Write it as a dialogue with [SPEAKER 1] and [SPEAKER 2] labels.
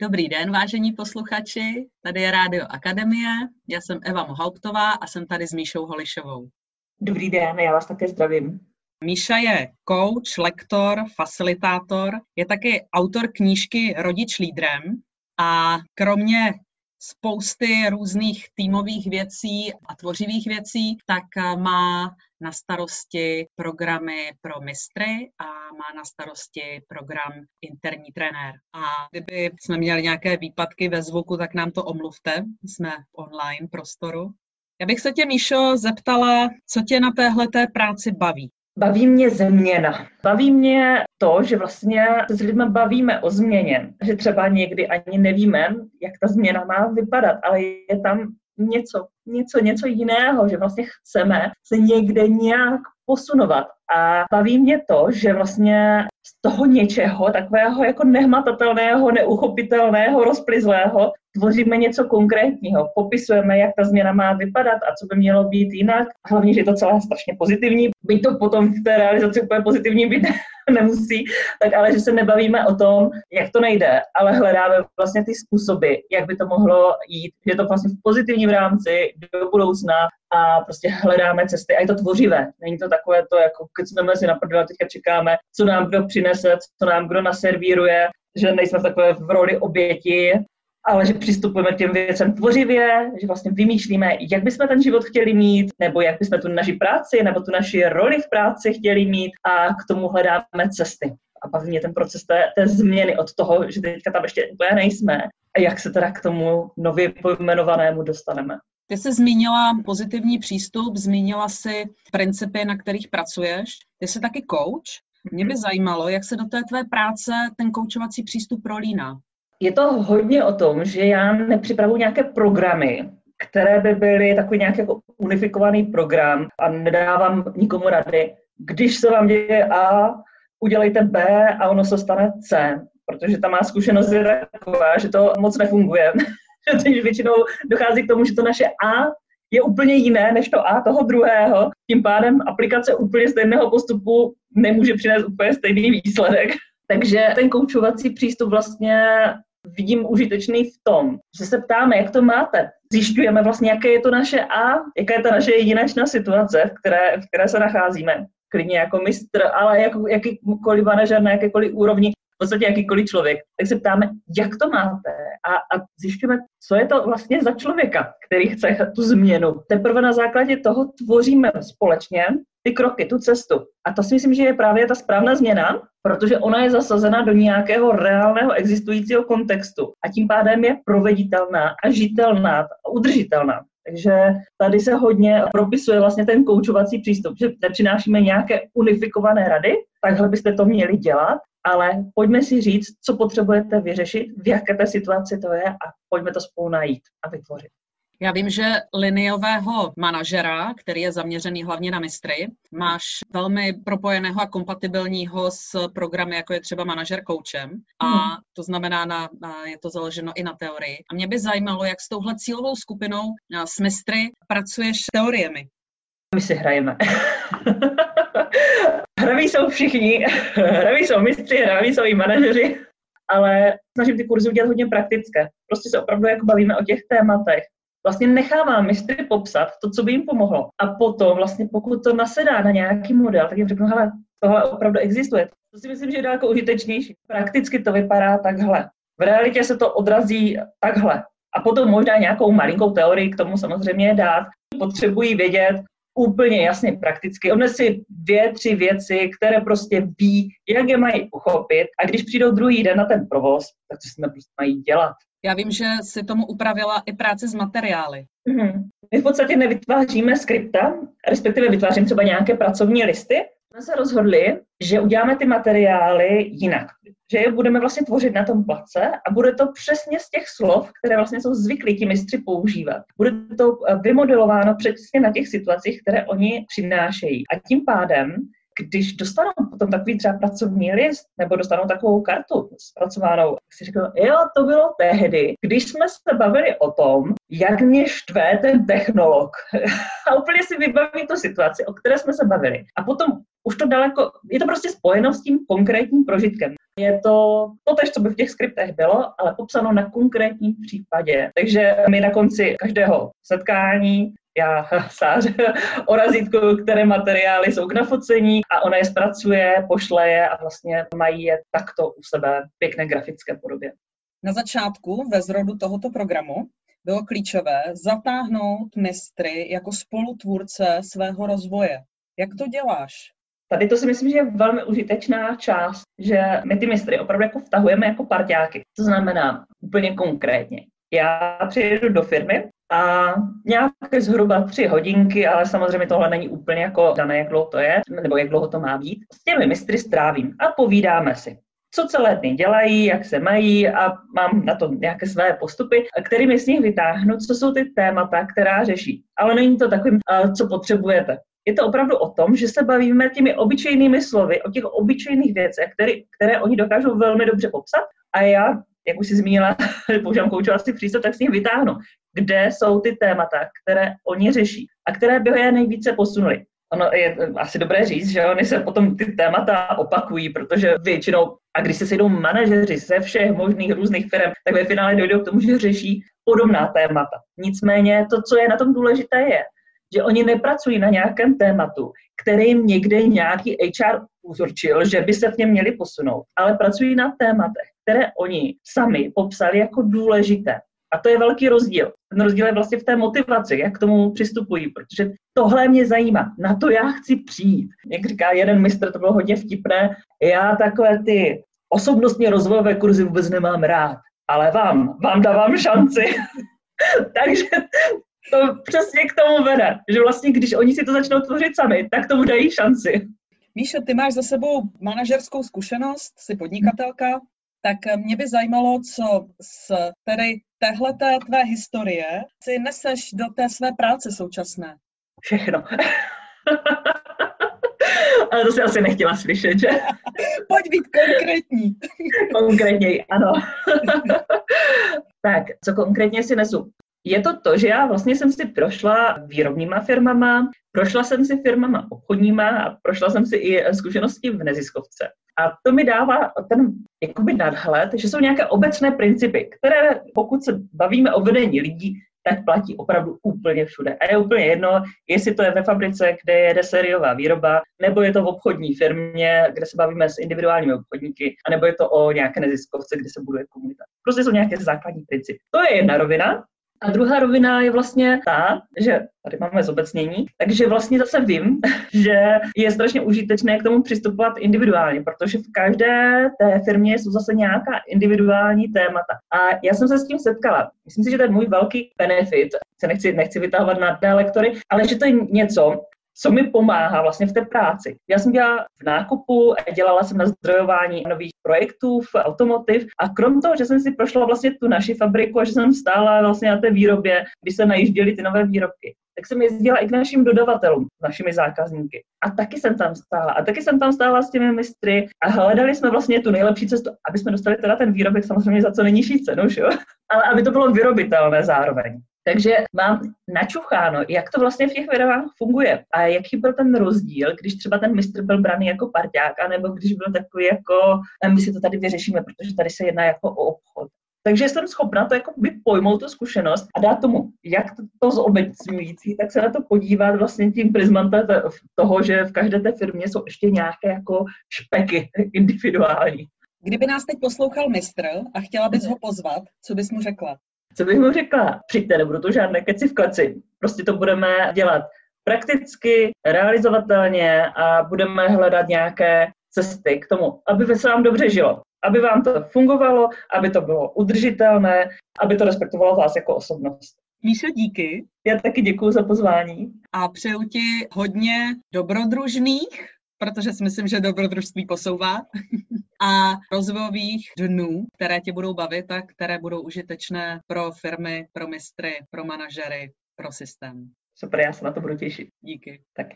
[SPEAKER 1] Dobrý den, vážení posluchači, tady je Rádio Akademie, já jsem Eva Mohauptová a jsem tady s Míšou Holišovou.
[SPEAKER 2] Dobrý den, já vás také zdravím.
[SPEAKER 1] Míša je coach, lektor, facilitátor, je taky autor knížky Rodič lídrem a kromě spousty různých týmových věcí a tvořivých věcí, tak má na starosti programy pro mistry a má na starosti program interní trenér. A kdyby jsme měli nějaké výpadky ve zvuku, tak nám to omluvte. Jsme v online prostoru. Já bych se tě, Míšo, zeptala, co tě na téhle práci baví?
[SPEAKER 2] Baví mě změna. Baví mě to, že vlastně se s lidmi bavíme o změně. Že třeba někdy ani nevíme, jak ta změna má vypadat, ale je tam něco, něco, něco jiného, že vlastně chceme se někde nějak posunovat. A baví mě to, že vlastně z toho něčeho, takového jako nehmatatelného, neuchopitelného, rozplizlého, tvoříme něco konkrétního, popisujeme, jak ta změna má vypadat a co by mělo být jinak. Hlavně, že je to celé strašně pozitivní, byť to potom v té realizaci úplně pozitivní být nemusí, tak ale že se nebavíme o tom, jak to nejde, ale hledáme vlastně ty způsoby, jak by to mohlo jít, je to vlastně v pozitivním rámci do budoucna a prostě hledáme cesty a je to tvořivé. Není to takové to, jako jsme si na teďka čekáme, co nám kdo přinese, co nám kdo naservíruje, že nejsme takové v roli oběti, ale že přistupujeme k těm věcem tvořivě, že vlastně vymýšlíme, jak bychom ten život chtěli mít, nebo jak bychom tu naši práci, nebo tu naši roli v práci chtěli mít a k tomu hledáme cesty. A baví mě ten proces té, té změny od toho, že teďka tam ještě úplně nejsme a jak se teda k tomu nově pojmenovanému dostaneme.
[SPEAKER 1] Ty jsi zmínila pozitivní přístup, zmínila si principy, na kterých pracuješ. Ty jsi taky coach. Mě by zajímalo, jak se do té tvé práce ten koučovací přístup prolíná.
[SPEAKER 2] Je to hodně o tom, že já nepřipravuji nějaké programy, které by byly takový nějaký jako unifikovaný program a nedávám nikomu rady. Když se vám děje A, udělejte B a ono se stane C, protože ta má zkušenost je taková, že to moc nefunguje. že většinou dochází k tomu, že to naše A je úplně jiné než to A toho druhého. Tím pádem aplikace úplně stejného postupu nemůže přinést úplně stejný výsledek. Takže ten koučovací přístup vlastně vidím užitečný v tom, že se ptáme, jak to máte. Zjišťujeme vlastně, jaké je to naše A, jaká je ta naše jedinečná situace, v které, v které se nacházíme. Klidně jako mistr, ale jako jakýkoliv manažer na jakékoliv úrovni, v podstatě jakýkoliv člověk, tak se ptáme, jak to máte a, a zjišťujeme, co je to vlastně za člověka, který chce tu změnu. Teprve na základě toho tvoříme společně ty kroky, tu cestu. A to si myslím, že je právě ta správná změna, protože ona je zasazena do nějakého reálného existujícího kontextu a tím pádem je proveditelná a žitelná a udržitelná. Takže tady se hodně propisuje vlastně ten koučovací přístup, že nepřinášíme nějaké unifikované rady, takhle byste to měli dělat, ale pojďme si říct, co potřebujete vyřešit, v jaké té situaci to je a pojďme to spolu najít a vytvořit.
[SPEAKER 1] Já vím, že liniového manažera, který je zaměřený hlavně na mistry, máš velmi propojeného a kompatibilního s programy, jako je třeba manažer koučem. A hmm. to znamená, na, je to založeno i na teorii. A mě by zajímalo, jak s touhle cílovou skupinou s mistry pracuješ s teoriemi.
[SPEAKER 2] My si hrajeme. hraví jsou všichni, hraví jsou mistři, hraví jsou i manažeři, ale snažím ty kurzy udělat hodně praktické. Prostě se opravdu jako bavíme o těch tématech vlastně nechávám mistry popsat to, co by jim pomohlo. A potom vlastně pokud to nasedá na nějaký model, tak jim řeknu, hele, tohle opravdu existuje. To si myslím, že je daleko užitečnější. Prakticky to vypadá takhle. V realitě se to odrazí takhle. A potom možná nějakou malinkou teorii k tomu samozřejmě dát. Potřebují vědět úplně jasně prakticky. si dvě, tři věci, které prostě ví, jak je mají uchopit. A když přijdou druhý den na ten provoz, tak co jsme prostě mají dělat.
[SPEAKER 1] Já vím, že si tomu upravila i práci s materiály.
[SPEAKER 2] Mm-hmm. My v podstatě nevytváříme skripta, respektive vytvářím třeba nějaké pracovní listy. Jsme se rozhodli, že uděláme ty materiály jinak. Že je budeme vlastně tvořit na tom place a bude to přesně z těch slov, které vlastně jsou zvyklí ti mistři používat. Bude to eh, vymodelováno přesně na těch situacích, které oni přinášejí. A tím pádem když dostanou potom takový třeba pracovní list nebo dostanou takovou kartu zpracovanou, tak si řeknou, jo, to bylo tehdy, když jsme se bavili o tom, jak mě štve ten technolog. a úplně si vybaví tu situaci, o které jsme se bavili. A potom už to daleko, je to prostě spojeno s tím konkrétním prožitkem. Je to to tež, co by v těch skriptech bylo, ale popsáno na konkrétním případě. Takže my na konci každého setkání já sáře o razítku, které materiály jsou k nafocení a ona je zpracuje, pošle je a vlastně mají je takto u sebe v pěkné grafické podobě.
[SPEAKER 1] Na začátku ve zrodu tohoto programu bylo klíčové zatáhnout mistry jako spolutvůrce svého rozvoje. Jak to děláš?
[SPEAKER 2] Tady to si myslím, že je velmi užitečná část, že my ty mistry opravdu jako vtahujeme jako parťáky. To znamená úplně konkrétně. Já přijedu do firmy a nějaké zhruba tři hodinky, ale samozřejmě tohle není úplně jako dané, jak dlouho to je, nebo jak dlouho to má být. S těmi mistry strávím a povídáme si co celé dny dělají, jak se mají a mám na to nějaké své postupy, kterými z nich vytáhnu, co jsou ty témata, která řeší. Ale není to takovým, co potřebujete. Je to opravdu o tom, že se bavíme těmi obyčejnými slovy, o těch obyčejných věcech, které, které oni dokážou velmi dobře popsat a já, jak už si zmínila, používám koučovací přístup, tak s nich vytáhnu, kde jsou ty témata, které oni řeší a které by je nejvíce posunuli. Ono je asi dobré říct, že oni se potom ty témata opakují, protože většinou, a když se sejdou manažeři ze všech možných různých firm, tak ve finále dojdou k tomu, že řeší podobná témata. Nicméně to, co je na tom důležité, je, že oni nepracují na nějakém tématu, který jim někde nějaký HR uzurčil, že by se v něm měli posunout, ale pracují na tématech, které oni sami popsali jako důležité. A to je velký rozdíl. Ten rozdíl je vlastně v té motivaci, jak k tomu přistupují, protože tohle mě zajímá, na to já chci přijít. Jak říká jeden mistr, to bylo hodně vtipné, já takové ty osobnostně rozvojové kurzy vůbec nemám rád, ale vám, vám dávám šanci. Takže to přesně k tomu vede, že vlastně když oni si to začnou tvořit sami, tak tomu dají šanci.
[SPEAKER 1] Míšo, ty máš za sebou manažerskou zkušenost, jsi podnikatelka, tak mě by zajímalo, co z tedy téhleté tvé historie si neseš do té své práce současné.
[SPEAKER 2] Všechno. Ale to si asi nechtěla slyšet, že?
[SPEAKER 1] Pojď být konkrétní.
[SPEAKER 2] Konkrétněji, ano. tak, co konkrétně si nesu? Je to to, že já vlastně jsem si prošla výrobníma firmama, prošla jsem si firmama obchodníma a prošla jsem si i zkušenosti v neziskovce. A to mi dává ten jakoby nadhled, že jsou nějaké obecné principy, které pokud se bavíme o vedení lidí, tak platí opravdu úplně všude. A je úplně jedno, jestli to je ve fabrice, kde je sériová výroba, nebo je to v obchodní firmě, kde se bavíme s individuálními obchodníky, anebo je to o nějaké neziskovce, kde se buduje komunita. Prostě jsou nějaké základní principy. To je jedna rovina. A druhá rovina je vlastně ta, že tady máme zobecnění, takže vlastně zase vím, že je strašně užitečné k tomu přistupovat individuálně, protože v každé té firmě jsou zase nějaká individuální témata. A já jsem se s tím setkala. Myslím si, že to je můj velký benefit, se nechci, nechci vytahovat na té lektory, ale že to je něco, co mi pomáhá vlastně v té práci. Já jsem dělala v nákupu, dělala jsem na zdrojování nových projektů v automotiv a krom toho, že jsem si prošla vlastně tu naši fabriku a že jsem stála vlastně na té výrobě, kdy se najížděly ty nové výrobky, tak jsem jezdila i k našim dodavatelům, našimi zákazníky. A taky jsem tam stála. A taky jsem tam stála s těmi mistry a hledali jsme vlastně tu nejlepší cestu, aby jsme dostali teda ten výrobek samozřejmě za co nejnižší cenu, že jo? Ale aby to bylo vyrobitelné zároveň. Takže mám načucháno, jak to vlastně v těch firmách funguje a jaký byl ten rozdíl, když třeba ten mistr byl braný jako parťák, nebo když byl takový jako, my si to tady vyřešíme, protože tady se jedná jako o obchod. Takže jsem schopna to jako by pojmout tu zkušenost a dát tomu, jak to, to zobecňující, tak se na to podívat vlastně tím prismatem toho, že v každé té firmě jsou ještě nějaké jako špeky individuální.
[SPEAKER 1] Kdyby nás teď poslouchal mistr a chtěla bys ho pozvat, co bys mu řekla?
[SPEAKER 2] Co bych mu řekla? Přijďte, nebudu to žádné keci v kleci. Prostě to budeme dělat prakticky, realizovatelně a budeme hledat nějaké cesty k tomu, aby se vám dobře žilo, aby vám to fungovalo, aby to bylo udržitelné, aby to respektovalo vás jako osobnost.
[SPEAKER 1] Míšo, díky.
[SPEAKER 2] Já taky děkuji za pozvání.
[SPEAKER 1] A přeju ti hodně dobrodružných protože si myslím, že dobrodružství posouvá, a rozvojových dnů, které tě budou bavit a které budou užitečné pro firmy, pro mistry, pro manažery, pro systém.
[SPEAKER 2] Super, já se na to budu těšit.
[SPEAKER 1] Díky.
[SPEAKER 2] Tak.